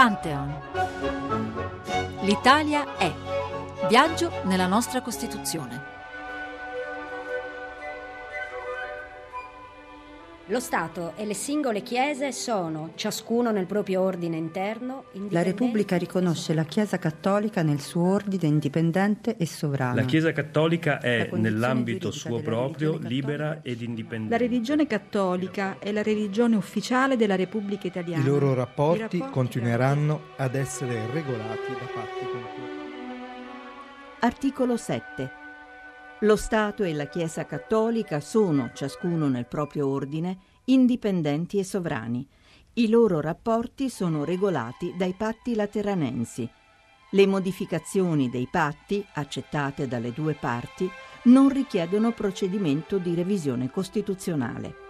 Pantheon. L'Italia è. Viaggio nella nostra Costituzione. Lo Stato e le singole chiese sono, ciascuno nel proprio ordine interno, La Repubblica riconosce la Chiesa cattolica nel suo ordine indipendente e sovrano. La Chiesa cattolica è, nell'ambito suo proprio, libera ed indipendente. La religione cattolica è la religione ufficiale della Repubblica Italiana. I loro rapporti, I rapporti continueranno ad essere regolati da patti conclusi. Articolo 7. Lo Stato e la Chiesa cattolica sono, ciascuno nel proprio ordine, indipendenti e sovrani. I loro rapporti sono regolati dai patti lateranensi. Le modificazioni dei patti, accettate dalle due parti, non richiedono procedimento di revisione costituzionale.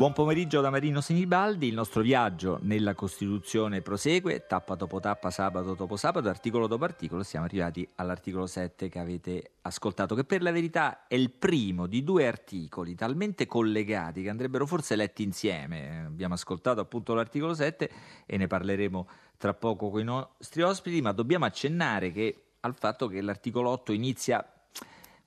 Buon pomeriggio da Marino Sinibaldi, il nostro viaggio nella Costituzione prosegue, tappa dopo tappa, sabato dopo sabato, articolo dopo articolo, siamo arrivati all'articolo 7 che avete ascoltato, che per la verità è il primo di due articoli talmente collegati che andrebbero forse letti insieme. Abbiamo ascoltato appunto l'articolo 7 e ne parleremo tra poco con i nostri ospiti, ma dobbiamo accennare che, al fatto che l'articolo 8 inizia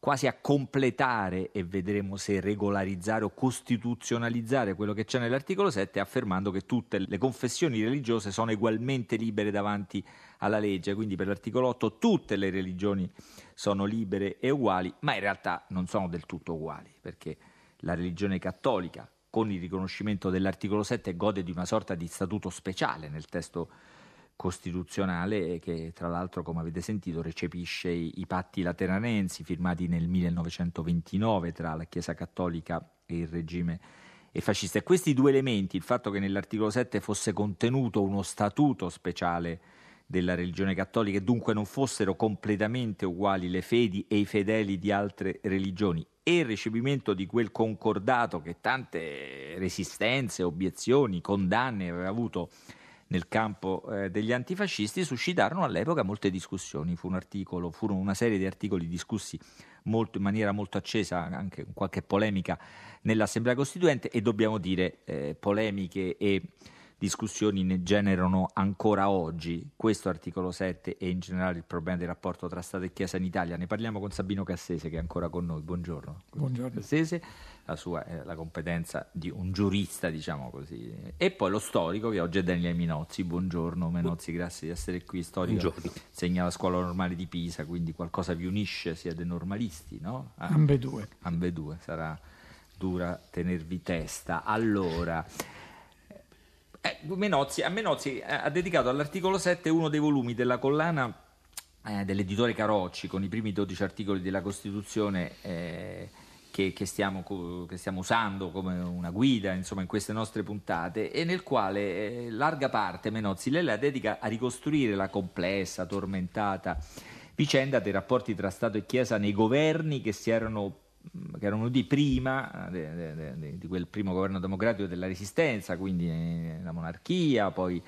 quasi a completare e vedremo se regolarizzare o costituzionalizzare quello che c'è nell'articolo 7 affermando che tutte le confessioni religiose sono ugualmente libere davanti alla legge, quindi per l'articolo 8 tutte le religioni sono libere e uguali, ma in realtà non sono del tutto uguali, perché la religione cattolica con il riconoscimento dell'articolo 7 gode di una sorta di statuto speciale nel testo costituzionale che tra l'altro come avete sentito recepisce i, i patti lateranensi firmati nel 1929 tra la Chiesa Cattolica e il regime fascista. E questi due elementi, il fatto che nell'articolo 7 fosse contenuto uno statuto speciale della religione cattolica e dunque non fossero completamente uguali le fedi e i fedeli di altre religioni e il recepimento di quel concordato che tante resistenze, obiezioni, condanne aveva avuto nel campo eh, degli antifascisti suscitarono all'epoca molte discussioni. Fu un articolo, furono una serie di articoli discussi molto, in maniera molto accesa, anche con qualche polemica nell'Assemblea Costituente e dobbiamo dire eh, polemiche e discussioni ne generano ancora oggi questo articolo 7 e in generale il problema del rapporto tra Stato e Chiesa in Italia. Ne parliamo con Sabino Cassese che è ancora con noi. Buongiorno. Buongiorno. Cassese, la sua è la competenza di un giurista, diciamo così. E poi lo storico che oggi è Daniele Minozzi. Buongiorno Minozzi, grazie di essere qui. Storico Buongiorno. segna la scuola normale di Pisa, quindi qualcosa vi unisce, siete normalisti, no? Ah, ambedue. Ambedue, sarà dura tenervi testa. Allora, eh, Menozzi, a Menozzi eh, ha dedicato all'articolo 7 uno dei volumi della collana eh, dell'editore Carocci con i primi 12 articoli della Costituzione eh, che, che, stiamo, che, stiamo, usando come una guida insomma, in queste nostre puntate e nel quale eh, larga parte Menozzi lei la dedica a ricostruire la complessa, tormentata vicenda dei rapporti tra Stato e Chiesa nei governi che si erano che erano di prima, de, di quel primo governo democratico della resistenza, quindi eh, la monarchia, poi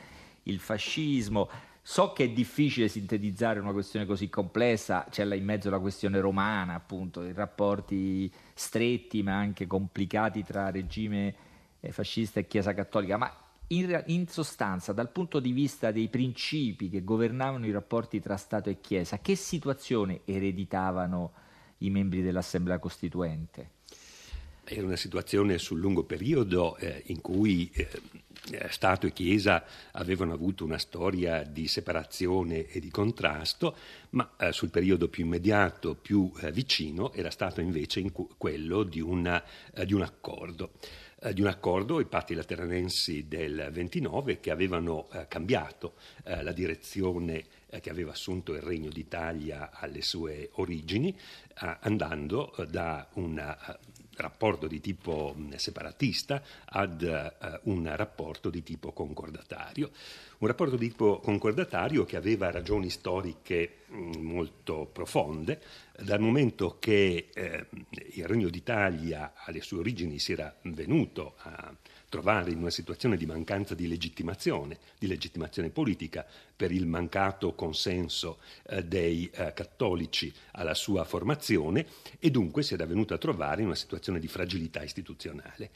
il fascismo. So che è difficile sintetizzare una questione così complessa, c'è là in mezzo la questione romana, appunto, i rapporti stretti ma anche complicati tra regime eh, fascista e Chiesa cattolica, ma in, in, sostanza, dal punto di vista dei principi che governavano i rapporti tra Stato e Chiesa, che situazione ereditavano i membri dell'Assemblea Costituente? Era una situazione sul lungo periodo eh, in cui eh, Stato e Chiesa avevano avuto una storia di separazione e di contrasto, ma eh, sul periodo più immediato, più eh, vicino, era stato invece in cu- quello di, una, eh, di un accordo eh, di un accordo, i patti lateranensi del 29, che avevano eh, cambiato eh, la direzione eh, che aveva assunto il Regno d'Italia alle sue origini, eh, andando eh, da un rapporto di tipo separatista ad un rapporto di tipo concordatario. Un rapporto di tipo concordatario che aveva ragioni storiche molto profonde, dal momento che eh, il Regno d'Italia alle sue origini si era venuto a trovare in una situazione di mancanza di legittimazione, di legittimazione politica per il mancato consenso eh, dei eh, cattolici alla sua formazione e dunque si era venuto a trovare in una situazione di fragilità istituzionale.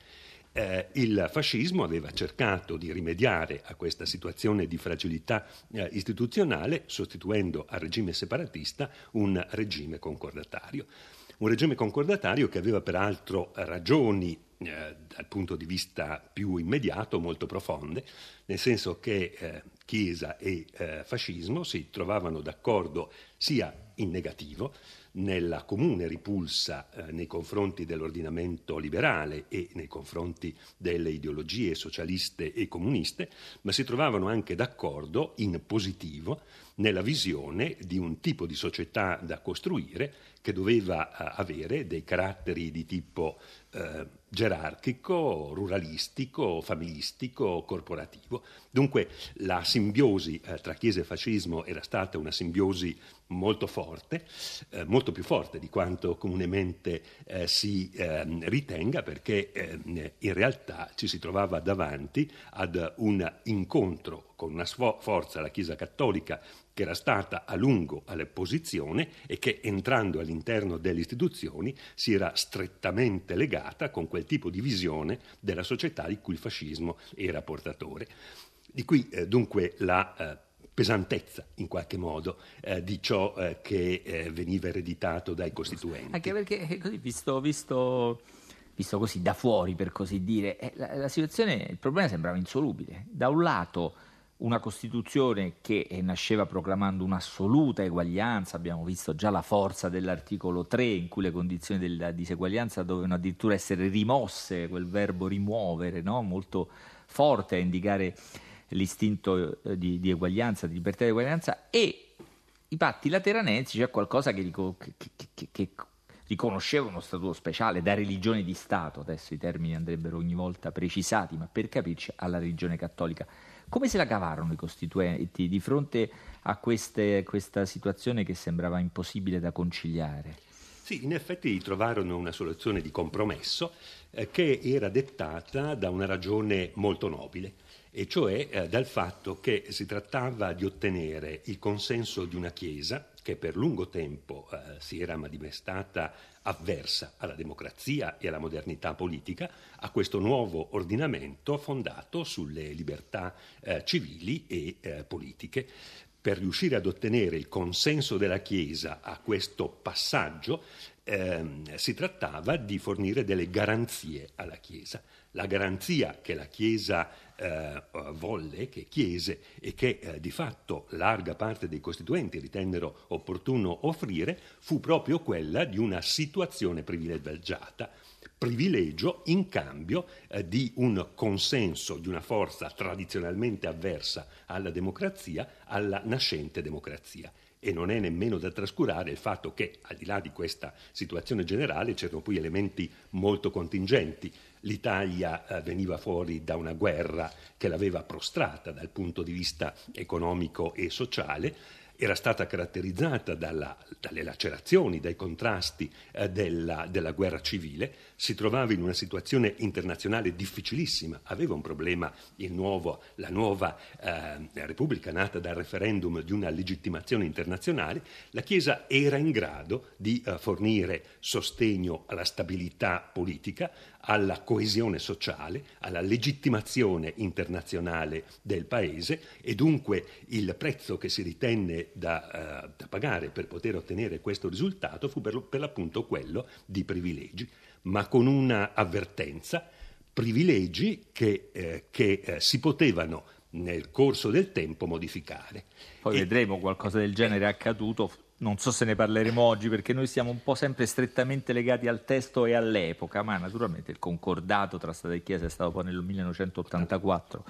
Eh, il fascismo aveva cercato di rimediare a questa situazione di fragilità eh, istituzionale sostituendo al regime separatista un regime concordatario. Un regime concordatario che aveva peraltro ragioni eh, dal punto di vista più immediato molto profonde, nel senso che eh, Chiesa e eh, fascismo si trovavano d'accordo sia in negativo, nella comune ripulsa eh, nei confronti dell'ordinamento liberale e nei confronti delle ideologie socialiste e comuniste, ma si trovavano anche d'accordo in positivo nella visione di un tipo di società da costruire che doveva eh, avere dei caratteri di tipo eh, gerarchico, ruralistico, familistico, corporativo. Dunque la simbiosi eh, tra Chiesa e fascismo era stata una simbiosi molto forte, eh, molto più forte di quanto comunemente eh, si ehm, ritenga, perché ehm, in realtà ci si trovava davanti ad un incontro con una forza, la Chiesa cattolica, che era stata a lungo all'opposizione e che entrando all'interno delle istituzioni si era strettamente legata con quel tipo di visione della società di cui il fascismo era portatore. Di qui eh, dunque la eh, pesantezza in qualche modo eh, di ciò eh, che eh, veniva ereditato dai costituenti. Anche perché eh, così visto, visto, visto così da fuori per così dire, la, la situazione, il problema sembrava insolubile. Da un lato una Costituzione che nasceva proclamando un'assoluta eguaglianza, abbiamo visto già la forza dell'articolo 3 in cui le condizioni della diseguaglianza dovevano addirittura essere rimosse, quel verbo rimuovere, no? molto forte a indicare l'istinto eh, di, di eguaglianza, di libertà di eguaglianza e i patti lateranensi c'è qualcosa che, che, che, che riconosceva uno statuto speciale da religione di Stato, adesso i termini andrebbero ogni volta precisati, ma per capirci alla religione cattolica. Come se la cavarono i costituenti di fronte a queste, questa situazione che sembrava impossibile da conciliare? Sì, in effetti trovarono una soluzione di compromesso eh, che era dettata da una ragione molto nobile e cioè eh, dal fatto che si trattava di ottenere il consenso di una Chiesa che per lungo tempo eh, si era manifestata avversa alla democrazia e alla modernità politica, a questo nuovo ordinamento fondato sulle libertà eh, civili e eh, politiche. Per riuscire ad ottenere il consenso della Chiesa a questo passaggio ehm, si trattava di fornire delle garanzie alla Chiesa. La garanzia che la Chiesa eh, volle, che chiese e che eh, di fatto larga parte dei costituenti ritennero opportuno offrire, fu proprio quella di una situazione privilegiata, privilegio in cambio eh, di un consenso di una forza tradizionalmente avversa alla democrazia, alla nascente democrazia e non è nemmeno da trascurare il fatto che, al di là di questa situazione generale, c'erano poi elementi molto contingenti. L'Italia eh, veniva fuori da una guerra che l'aveva prostrata dal punto di vista economico e sociale, era stata caratterizzata dalla, dalle lacerazioni, dai contrasti eh, della, della, guerra civile, si trovava in una situazione internazionale difficilissima, aveva un problema nuovo, la nuova eh, Repubblica nata dal referendum di una legittimazione internazionale, la Chiesa era in grado di eh, fornire sostegno alla stabilità politica, alla coesione sociale, alla legittimazione internazionale del Paese e dunque il prezzo che si ritenne da, uh, da pagare per poter ottenere questo risultato fu per, per l'appunto quello di privilegi, ma con una avvertenza, privilegi che, eh, che eh, si potevano nel corso del tempo modificare. Poi e, vedremo qualcosa del genere accaduto non so se ne parleremo oggi perché noi siamo un po' sempre strettamente legati al testo e all'epoca, ma naturalmente il concordato tra Stato e Chiesa è stato poi nel 1984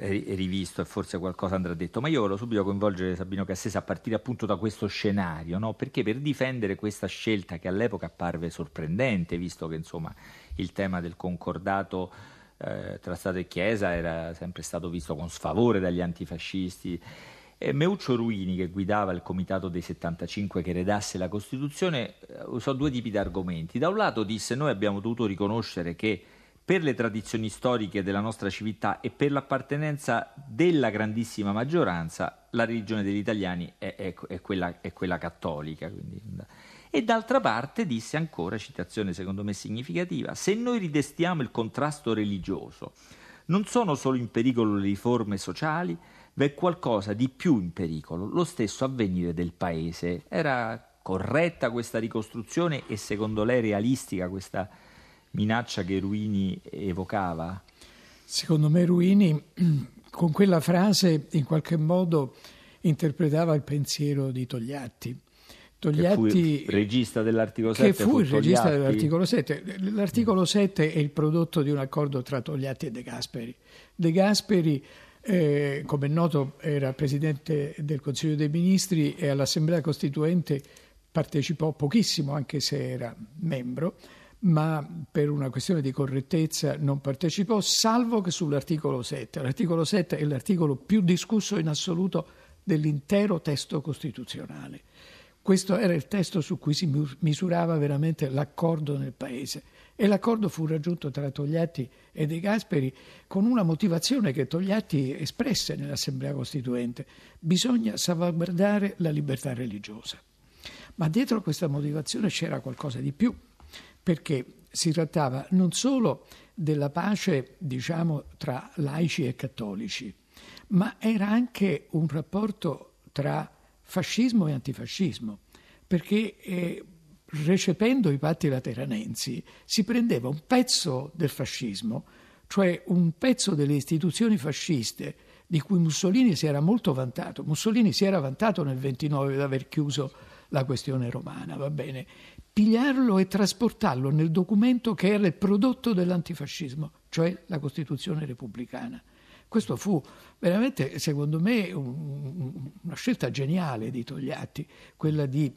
rivisto e forse qualcosa andrà detto, ma io voglio subito coinvolgere Sabino Cassese a partire appunto da questo scenario, no? perché per difendere questa scelta che all'epoca apparve sorprendente, visto che insomma il tema del concordato eh, tra Stato e Chiesa era sempre stato visto con sfavore dagli antifascisti, E Meuccio Ruini, che guidava il comitato dei 75 che redasse la Costituzione, eh, usò due tipi di argomenti. Da un lato disse noi abbiamo dovuto riconoscere che per le tradizioni storiche della nostra civiltà e per l'appartenenza della grandissima maggioranza, la religione degli italiani è, è, è, quella, è quella, cattolica. Quindi. E d'altra parte disse ancora, citazione secondo me significativa, se noi ridestiamo il contrasto religioso, non sono solo in pericolo le riforme sociali, v'è qualcosa di più in pericolo, lo stesso avvenire del paese. Era corretta questa ricostruzione e secondo lei realistica questa minaccia che Ruini evocava? Secondo me Ruini con quella frase in qualche modo interpretava il pensiero di Togliatti. Togliatti, fu regista dell'articolo 7. Che fu il regista dell'articolo 7. L'articolo 7 è il prodotto di un accordo tra Togliatti e De Gasperi. De Gasperi, eh, come è noto, era presidente del Consiglio dei Ministri e all'Assemblea Costituente partecipò pochissimo, anche se era membro ma per una questione di correttezza non partecipò, salvo che sull'articolo 7. L'articolo 7 è l'articolo più discusso in assoluto dell'intero testo costituzionale. Questo era il testo su cui si misurava veramente l'accordo nel Paese e l'accordo fu raggiunto tra Togliatti e De Gasperi con una motivazione che Togliatti espresse nell'Assemblea Costituente. Bisogna salvaguardare la libertà religiosa. Ma dietro questa motivazione c'era qualcosa di più perché si trattava non solo della pace, diciamo, tra laici e cattolici, ma era anche un rapporto tra fascismo e antifascismo, perché eh, recependo i patti lateranensi si prendeva un pezzo del fascismo, cioè un pezzo delle istituzioni fasciste di cui Mussolini si era molto vantato. Mussolini si era vantato nel 29 di aver chiuso la questione romana, va bene, pigliarlo e trasportarlo nel documento che era il prodotto dell'antifascismo, cioè la Costituzione repubblicana. Questo fu veramente, secondo me, un, una scelta geniale di Togliatti, quella di,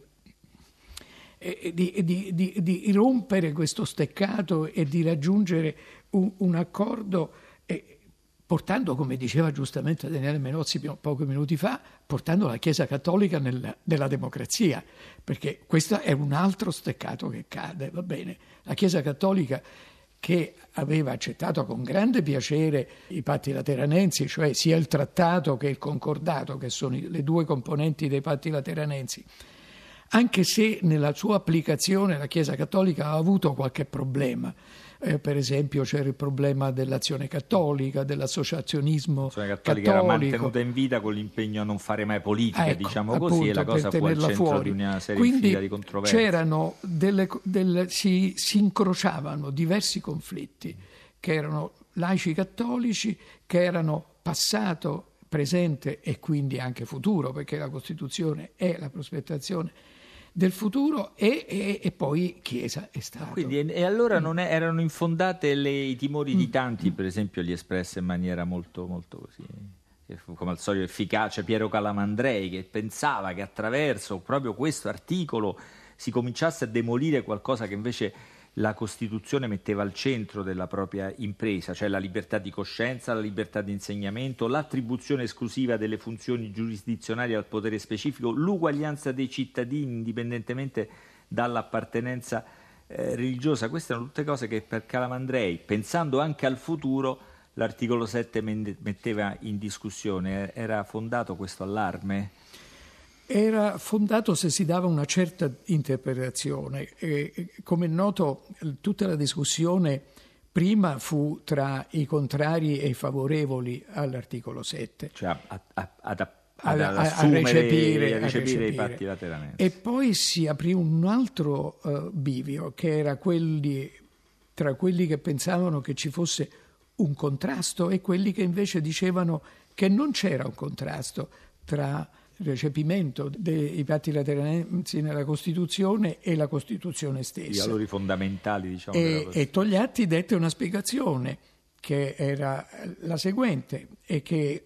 eh, di, di, di rompere questo steccato e di raggiungere un, un accordo. Eh, portando, come diceva giustamente Daniele Menozzi pochi minuti fa, portando la Chiesa Cattolica nel, nella democrazia, perché questo è un altro steccato che cade, va bene. La Chiesa Cattolica che aveva accettato con grande piacere i patti lateranensi, cioè sia il trattato che il concordato, che sono le due componenti dei patti lateranensi, anche se nella sua applicazione la Chiesa Cattolica ha avuto qualche problema eh, per esempio c'era il problema dell'azione cattolica, dell'associazionismo L'azione cattolica cattolica era mantenuta in vita con l'impegno a non fare mai politica, ecco, diciamo appunto, così, e la cosa fu al centro fuori. di una serie Quindi di controversie. c'erano delle, delle, si, si incrociavano diversi conflitti che erano laici cattolici, che erano passato, presente e quindi anche futuro, perché la Costituzione è la prospettazione del futuro e, e, e, poi Chiesa è stato. Quindi, e allora non è, erano infondate le, i timori di mm. tanti, per esempio li espresse in maniera molto, molto così, come al solito efficace Piero Calamandrei, che pensava che attraverso proprio questo articolo si cominciasse a demolire qualcosa che invece la Costituzione metteva al centro della propria impresa, cioè la libertà di coscienza, la libertà di insegnamento, l'attribuzione esclusiva delle funzioni giurisdizionali al potere specifico, l'uguaglianza dei cittadini indipendentemente dall'appartenenza eh, religiosa. Queste erano tutte cose che per Calamandrei, pensando anche al futuro, l'articolo 7 metteva in discussione. Era fondato questo allarme? Era fondato se si dava una certa interpretazione. E, come è noto, tutta la discussione prima fu tra i contrari e i favorevoli all'articolo 7. Cioè a, a, ad, ad a, a, recepire, a recepire i patti lateranensi. E poi si aprì un altro uh, bivio, che era quelli, tra quelli che pensavano che ci fosse un contrasto e quelli che invece dicevano che non c'era un contrasto tra recepimento dei patti lateranensi nella Costituzione e la Costituzione stessa. I valori fondamentali, diciamo. E, e Togliatti dette una spiegazione che era la seguente e che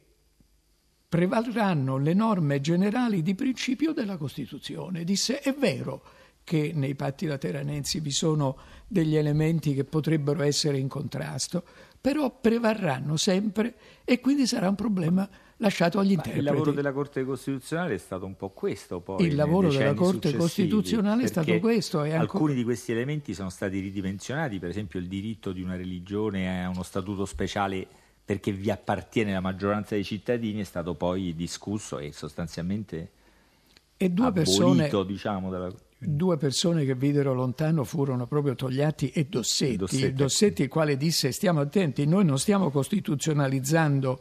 prevarranno le norme generali di principio della Costituzione. Disse è vero che nei patti lateranensi vi sono degli elementi che potrebbero essere in contrasto, però prevarranno sempre e quindi sarà un problema lasciato agli interpreti. il lavoro della Corte Costituzionale è stato un po' questo. Poi, il lavoro della Corte Costituzionale è stato questo. E alcuni di questi elementi sono stati ridimensionati, per esempio il diritto di una religione a uno statuto speciale perché vi appartiene la maggioranza dei cittadini è stato poi discusso e sostanzialmente e due abolito, persone, diciamo, dalla... due persone che videro lontano furono proprio Togliatti e Dossetti. Dossetti, Dossetti il quale disse stiamo attenti, noi non stiamo costituzionalizzando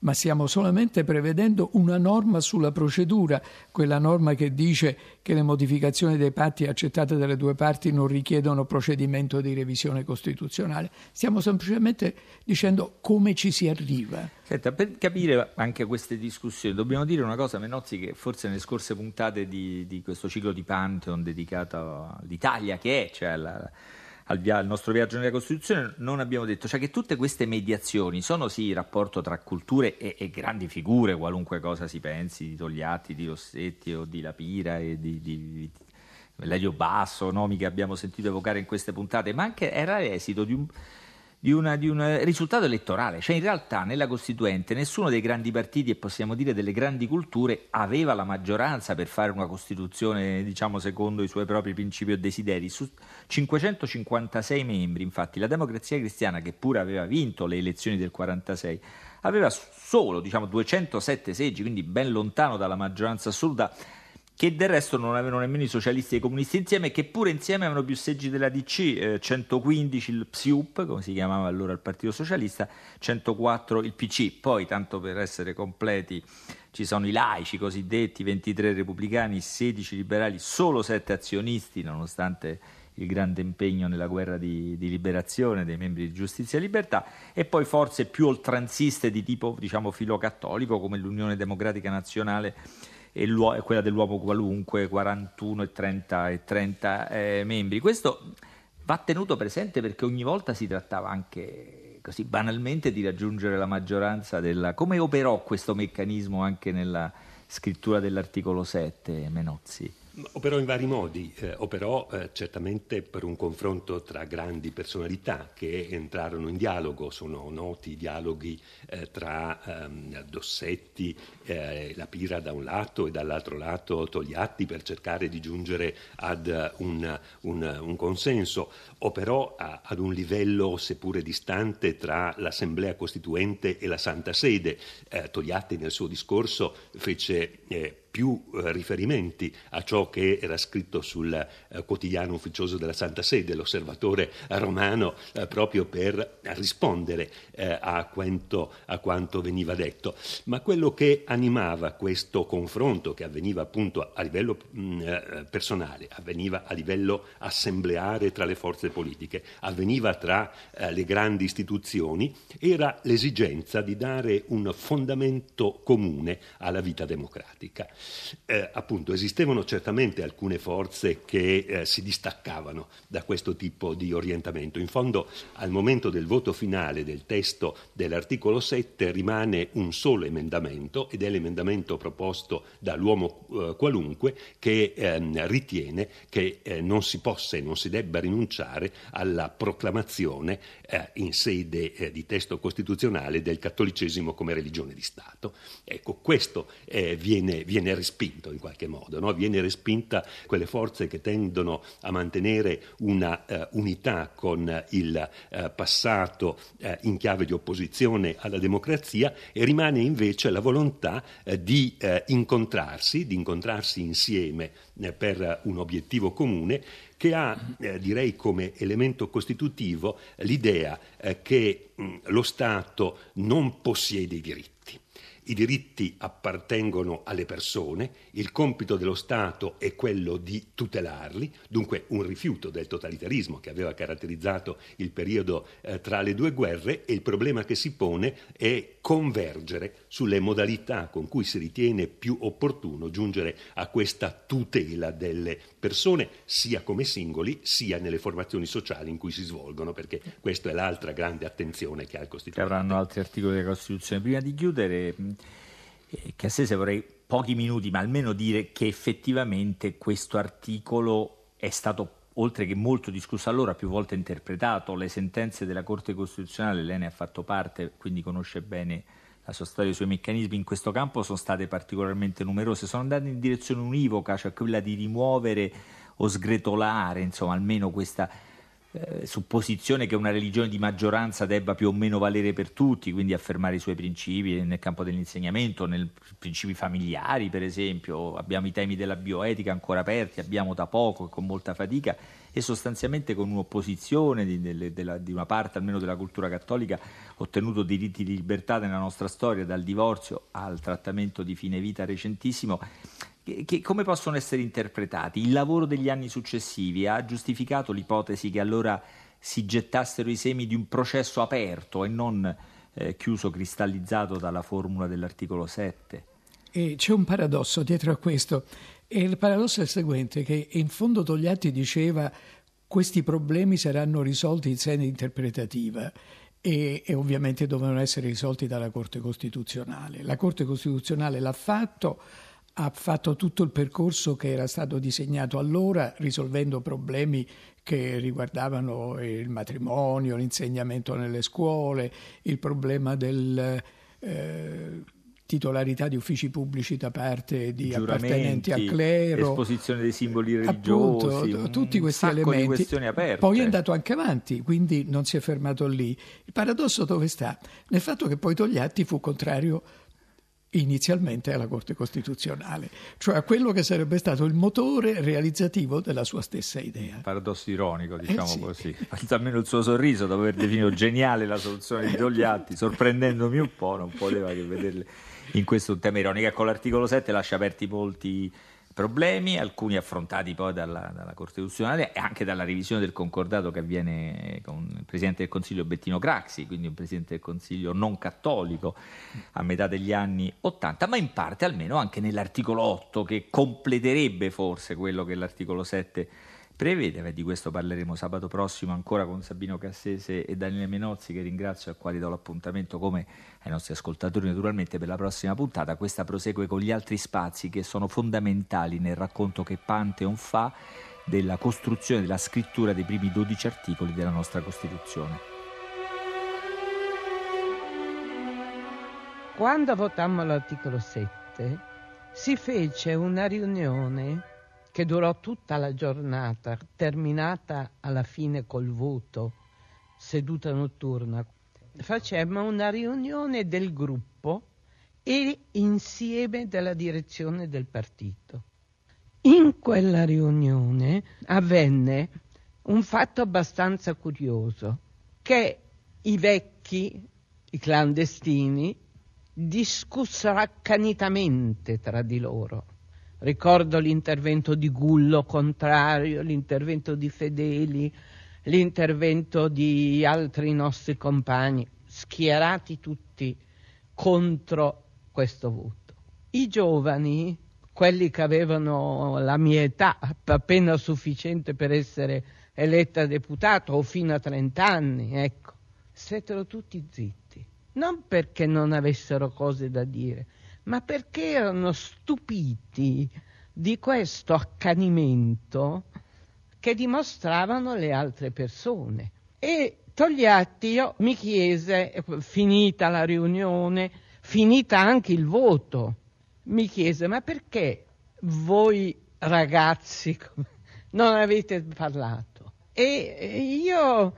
ma stiamo solamente prevedendo una norma sulla procedura, quella norma che dice che le modificazioni dei patti accettate dalle due parti non richiedono procedimento di revisione costituzionale. Stiamo semplicemente dicendo come ci si arriva. Senta, per capire anche queste discussioni dobbiamo dire una cosa, Menozzi, che forse nelle scorse puntate di, di questo ciclo di Pantheon dedicato all'Italia che è, cioè alla al, via- al, nostro viaggio nella Costituzione, non abbiamo detto cioè che tutte queste mediazioni sono sì il rapporto tra culture e, e, grandi figure, qualunque cosa si pensi, di Togliatti, di Rossetti o di Lapira e di, di, Lelio Basso, nomi che abbiamo sentito evocare in queste puntate, ma anche era l'esito di un di, un risultato elettorale. Cioè in realtà nella Costituente nessuno dei grandi partiti e possiamo dire delle grandi culture aveva la maggioranza per fare una Costituzione diciamo secondo i suoi propri principi o desideri. Su 556 membri infatti la democrazia cristiana che pure aveva vinto le elezioni del 46 aveva solo diciamo, 207 seggi, quindi ben lontano dalla maggioranza assoluta che del resto non avevano nemmeno i socialisti e i comunisti insieme, che pure insieme avevano più seggi della DC, eh, 115 il PSIUP, come si chiamava allora il Partito Socialista, 104 il PC. Poi, tanto per essere completi, ci sono i laici cosiddetti, 23 repubblicani, 16 liberali, solo 7 azionisti, nonostante il grande impegno nella guerra di, di, liberazione dei membri di Giustizia e Libertà, e poi forze più oltranziste di tipo diciamo filocattolico come l'Unione Democratica Nazionale e quella dell'uomo qualunque, 41 e 30, e 30 eh, membri. Questo va tenuto presente perché ogni volta si trattava anche così banalmente di raggiungere la maggioranza della... Come operò questo meccanismo anche nella scrittura dell'articolo 7, Menozzi? Operò in vari modi, eh, operò eh, certamente per un confronto tra grandi personalità che entrarono in dialogo, sono noti i dialoghi eh, tra ehm, Dossetti, eh, la Pira da un lato e dall'altro lato Togliatti per cercare di giungere ad un, un, un consenso, operò a, ad un livello seppure distante tra l'Assemblea Costituente e la Santa Sede. Eh, Togliatti nel suo discorso fece eh, più eh, riferimenti a ciò che era scritto sul eh, quotidiano ufficioso della Santa Sede, l'osservatore romano, eh, proprio per rispondere eh, a quanto, a, quanto, veniva detto. Ma quello che animava questo confronto, che avveniva appunto a livello mh, mm, eh, personale, avveniva a livello assembleare tra le forze politiche, avveniva tra eh, le grandi istituzioni, era l'esigenza di dare un fondamento comune alla vita democratica eh, appunto esistevano certamente alcune forze che eh, si distaccavano da questo tipo di orientamento. In fondo al momento del voto finale del testo dell'articolo 7 rimane un solo emendamento ed è l'emendamento proposto dall'uomo eh, qualunque che ehm, ritiene che eh, non si possa e non si debba rinunciare alla proclamazione eh, in sede eh, di testo costituzionale del cattolicesimo come religione di Stato. Ecco, questo viene, viene respinto in qualche modo, no? viene respinta quelle forze che tendono a mantenere una uh, unità con il uh, passato uh, in chiave di opposizione alla democrazia e rimane invece la volontà di incontrarsi, di incontrarsi insieme per un obiettivo comune che ha, eh, direi come elemento costitutivo, l'idea eh, che mh, lo Stato non possiede i diritti. I diritti appartengono alle persone, il compito dello Stato è quello di tutelarli, dunque un rifiuto del totalitarismo che aveva caratterizzato il periodo eh, tra le due guerre e il problema che si pone è convergere sulle modalità con cui si ritiene più opportuno giungere a questa tutela delle persone, sia come singoli, sia nelle formazioni sociali in cui si svolgono, perché questa è l'altra grande attenzione che ha il Costituente. Che avranno altri articoli della Costituzione. Prima di chiudere, eh, che a se vorrei pochi minuti, ma almeno dire che effettivamente questo articolo è stato oltre che molto discusso allora, più volte interpretato, le sentenze della Corte Costituzionale, lei ne ha fatto parte, quindi conosce bene la sua storia i suoi meccanismi in questo campo sono state particolarmente numerose, sono andate in direzione univoca, cioè quella di rimuovere o sgretolare, insomma, almeno questa eh, supposizione che una religione di maggioranza debba più o meno valere per tutti, quindi affermare i suoi principi nel campo dell'insegnamento, nei principi familiari, per esempio. Abbiamo i temi della bioetica ancora aperti, abbiamo da poco e con molta fatica e sostanzialmente con un'opposizione di, di, di, una parte almeno della cultura cattolica ottenuto diritti di libertà nella nostra storia, dal divorzio al trattamento di fine vita recentissimo, che, che, come possono essere interpretati? Il lavoro degli anni successivi ha giustificato l'ipotesi che allora si gettassero i semi di un processo aperto e non eh, chiuso, cristallizzato dalla formula dell'articolo 7? E c'è un paradosso dietro a questo. E il paradosso è il seguente, che in fondo Togliatti diceva questi problemi saranno risolti in sede interpretativa e, e, ovviamente dovevano essere risolti dalla Corte Costituzionale. La Corte Costituzionale l'ha fatto, ha fatto tutto il percorso che era stato disegnato allora, risolvendo problemi che riguardavano il matrimonio, l'insegnamento nelle scuole, il problema del... Eh, titolarità di uffici pubblici da parte di appartenenti al clero, esposizione dei simboli religiosi, appunto, tutti questi elementi. Poi è andato anche avanti, quindi non si è fermato lì. Il paradosso dove sta? Nel fatto che poi Togliatti fu contrario inizialmente alla Corte Costituzionale, cioè a quello che sarebbe stato il motore realizzativo della sua stessa idea. Paradosso ironico, eh diciamo eh sì. così. Almeno il suo sorriso dopo aver definito geniale la soluzione di Togliatti, sorprendendomi un po', non poteva che vederle in questo tema ironico. Ecco, l'articolo 7 lascia aperti molti problemi, alcuni affrontati poi dalla, dalla, Corte Costituzionale e anche dalla revisione del concordato che avviene con il Presidente del Consiglio Bettino Craxi, quindi un Presidente del Consiglio non cattolico a metà degli anni 80, ma in parte almeno anche nell'articolo 8 che completerebbe forse quello che l'articolo 7 prevede, di questo parleremo sabato prossimo ancora con Sabino Cassese e Daniele Menozzi che ringrazio, a quali do l'appuntamento come ai nostri ascoltatori naturalmente per la prossima puntata. Questa prosegue con gli altri spazi che sono fondamentali nel racconto che Pantheon fa della costruzione, della scrittura dei primi 12 articoli della nostra Costituzione. Quando votammo l'articolo 7 si fece una riunione che durò tutta la giornata, terminata alla fine col voto, seduta notturna. Facemmo una riunione del gruppo e insieme della direzione del partito. In quella riunione avvenne un fatto abbastanza curioso, che i vecchi, i clandestini, discussero accanitamente tra di loro Ricordo l'intervento di Gullo contrario, l'intervento di Fedeli, l'intervento di altri nostri compagni, schierati tutti contro questo voto. I giovani, quelli che avevano la mia età, appena sufficiente per essere eletta deputato o fino a 30 anni, ecco, stettero tutti zitti. Non perché non avessero cose da dire, ma perché erano stupiti di questo accanimento che dimostravano le altre persone. E Togliatti mi chiese, finita la riunione, finita anche il voto, mi chiese ma perché voi ragazzi non avete parlato? E io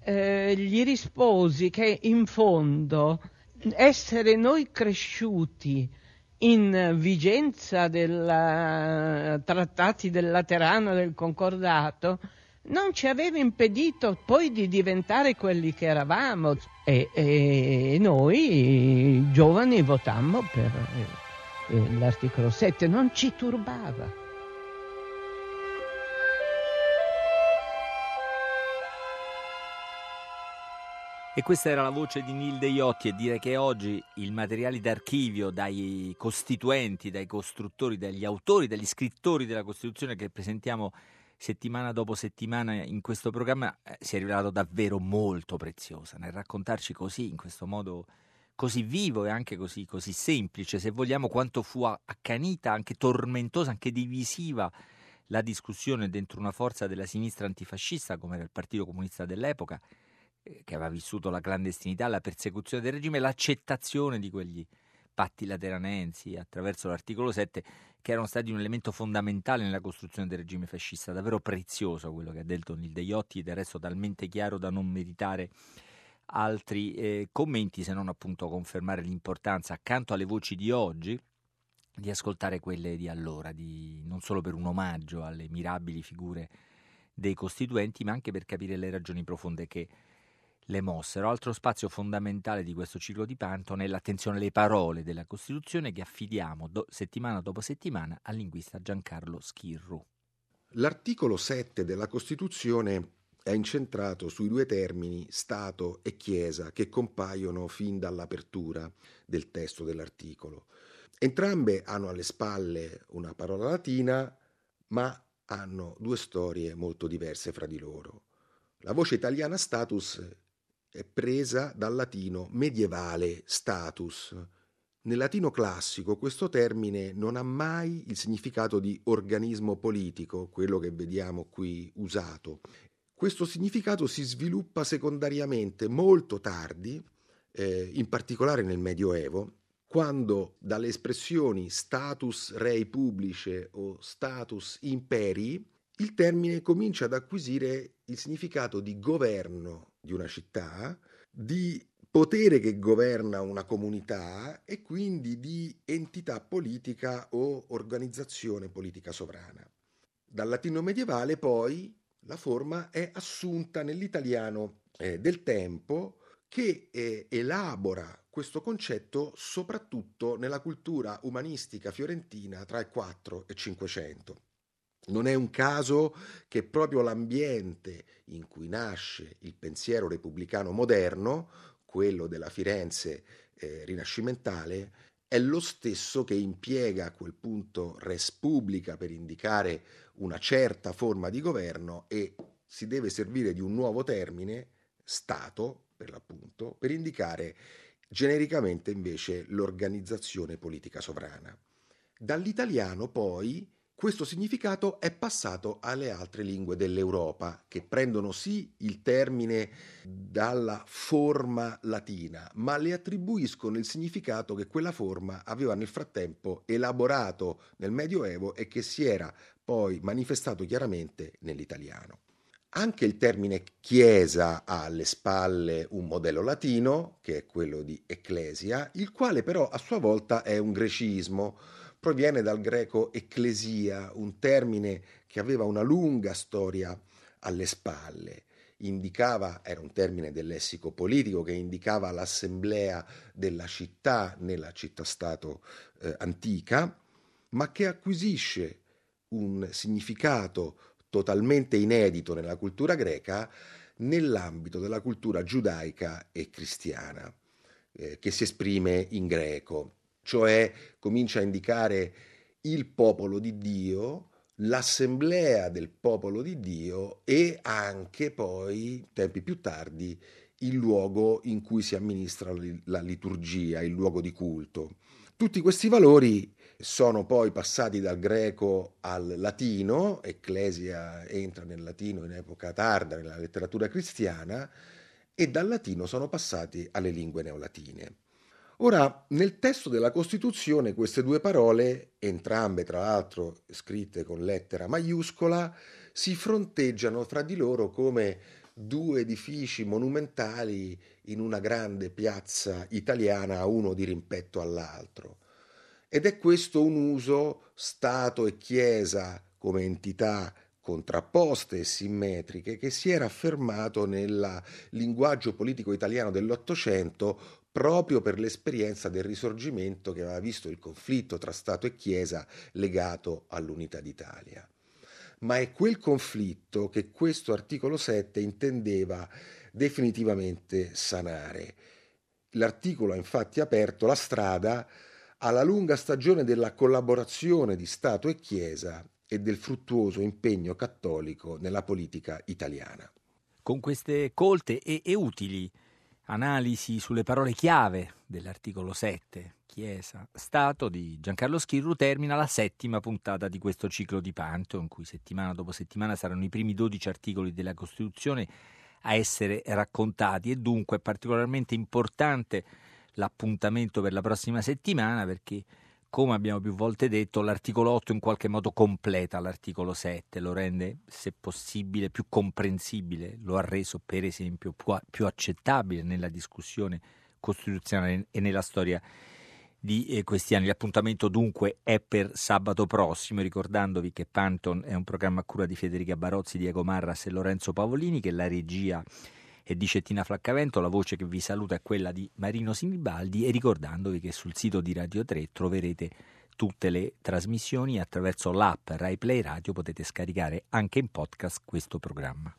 eh, gli risposi che in fondo essere noi cresciuti in vigenza dei trattati del Laterano del Concordato non ci aveva impedito poi di diventare quelli che eravamo e, e noi giovani votammo per l'articolo 7, non ci turbava. E questa era la voce di Nilde Iotti e dire che oggi il materiale d'archivio dai costituenti, dai costruttori, dagli autori, dagli scrittori della Costituzione che presentiamo settimana dopo settimana in questo programma eh, si è rivelato davvero molto preziosa nel raccontarci così, in questo modo così vivo e anche così, così semplice, se vogliamo, quanto fu accanita, anche tormentosa, anche divisiva la discussione dentro una forza della sinistra antifascista come era il Partito Comunista dell'epoca eh, che aveva vissuto la clandestinità, la persecuzione del regime, l'accettazione di quegli patti lateranensi attraverso l'articolo 7 che erano stati un elemento fondamentale nella costruzione del regime fascista, davvero prezioso quello che ha detto Nil Deiotti, del resto talmente chiaro da non meritare altri eh, commenti se non appunto confermare l'importanza accanto alle voci di oggi di ascoltare quelle di allora, di, non solo per un omaggio alle mirabili figure dei costituenti, ma anche per capire le ragioni profonde che le mossero. Altro spazio fondamentale di questo ciclo di Panton è l'attenzione alle parole della Costituzione che affidiamo do, settimana dopo settimana al linguista Giancarlo Schirru. L'articolo 7 della Costituzione è incentrato sui due termini Stato e Chiesa che compaiono fin dall'apertura del testo dell'articolo. Entrambe hanno alle spalle una parola latina, ma hanno due storie molto diverse fra di loro. La voce italiana status è presa dal latino medievale status. Nel latino classico questo termine non ha mai il significato di organismo politico, quello che vediamo qui usato. Questo significato si sviluppa secondariamente molto tardi, eh, in particolare nel Medioevo, quando dalle espressioni status rei publice o status imperi il termine comincia ad acquisire il significato di governo di una città, di potere che governa una comunità e quindi di entità politica o organizzazione politica sovrana. Dal latino medievale poi la forma è assunta nell'italiano eh, del tempo che eh, elabora questo concetto soprattutto nella cultura umanistica fiorentina tra il 4 e il 500. Non è un caso che proprio l'ambiente in cui nasce il pensiero repubblicano moderno, quello della Firenze eh, rinascimentale, è lo stesso che impiega a quel punto res publica per indicare una certa forma di governo e si deve servire di un nuovo termine, Stato per l'appunto, per indicare genericamente invece l'organizzazione politica sovrana. Dall'italiano poi questo significato è passato alle altre lingue dell'Europa, che prendono sì il termine dalla forma latina, ma le attribuiscono il significato che quella forma aveva nel frattempo elaborato nel Medioevo e che si era poi manifestato chiaramente nell'italiano. Anche il termine chiesa ha alle spalle un modello latino, che è quello di ecclesia, il quale però a sua volta è un grecismo, proviene dal greco ecclesia, un termine che aveva una lunga storia alle spalle. Indicava, era un termine del lessico politico che indicava l'assemblea della città nella città-stato eh, antica, ma che acquisisce un significato totalmente inedito nella cultura greca nell'ambito della cultura giudaica e cristiana, eh, che si esprime in greco, cioè comincia a indicare il popolo di Dio, l'assemblea del popolo di Dio e anche poi, tempi più tardi, il luogo in cui si amministra la liturgia, il luogo di culto. Tutti questi valori sono poi passati dal greco al latino, Ecclesia entra nel latino in epoca tarda nella letteratura cristiana, e dal latino sono passati alle lingue neolatine. Ora, nel testo della Costituzione queste due parole, entrambe tra l'altro scritte con lettera maiuscola, si fronteggiano fra di loro come due edifici monumentali in una grande piazza italiana, uno di rimpetto all'altro. Ed è questo un uso Stato e Chiesa come entità contrapposte e simmetriche che si era affermato nel linguaggio politico italiano dell'Ottocento proprio per l'esperienza del risorgimento che aveva visto il conflitto tra Stato e Chiesa legato all'unità d'Italia. Ma è quel conflitto che questo articolo 7 intendeva definitivamente sanare. L'articolo ha infatti aperto la strada alla lunga stagione della collaborazione di Stato e Chiesa e del fruttuoso impegno cattolico nella politica italiana. Con queste colte e, e utili analisi sulle parole chiave dell'articolo 7, Chiesa, Stato di Giancarlo Schirru, termina la settima puntata di questo ciclo di Panto, in cui settimana dopo settimana saranno i primi 12 articoli della Costituzione a essere raccontati. E dunque è particolarmente importante l'appuntamento per la prossima settimana perché come abbiamo più volte detto, l'articolo 8 in qualche modo completa l'articolo 7, lo rende, se possibile, più comprensibile, lo ha reso, per esempio, più, più accettabile nella discussione costituzionale e nella storia di eh, questi anni. L'appuntamento dunque è per sabato prossimo, ricordandovi che Panton è un programma a cura di Federica Barozzi, Diego Marras e Lorenzo Pavolini, che la regia e di Cettina Flaccavento. La voce che vi saluta è quella di Marino Sinibaldi e ricordandovi che sul sito di Radio 3 troverete tutte le trasmissioni attraverso l'app RaiPlay Radio potete scaricare anche in podcast questo programma.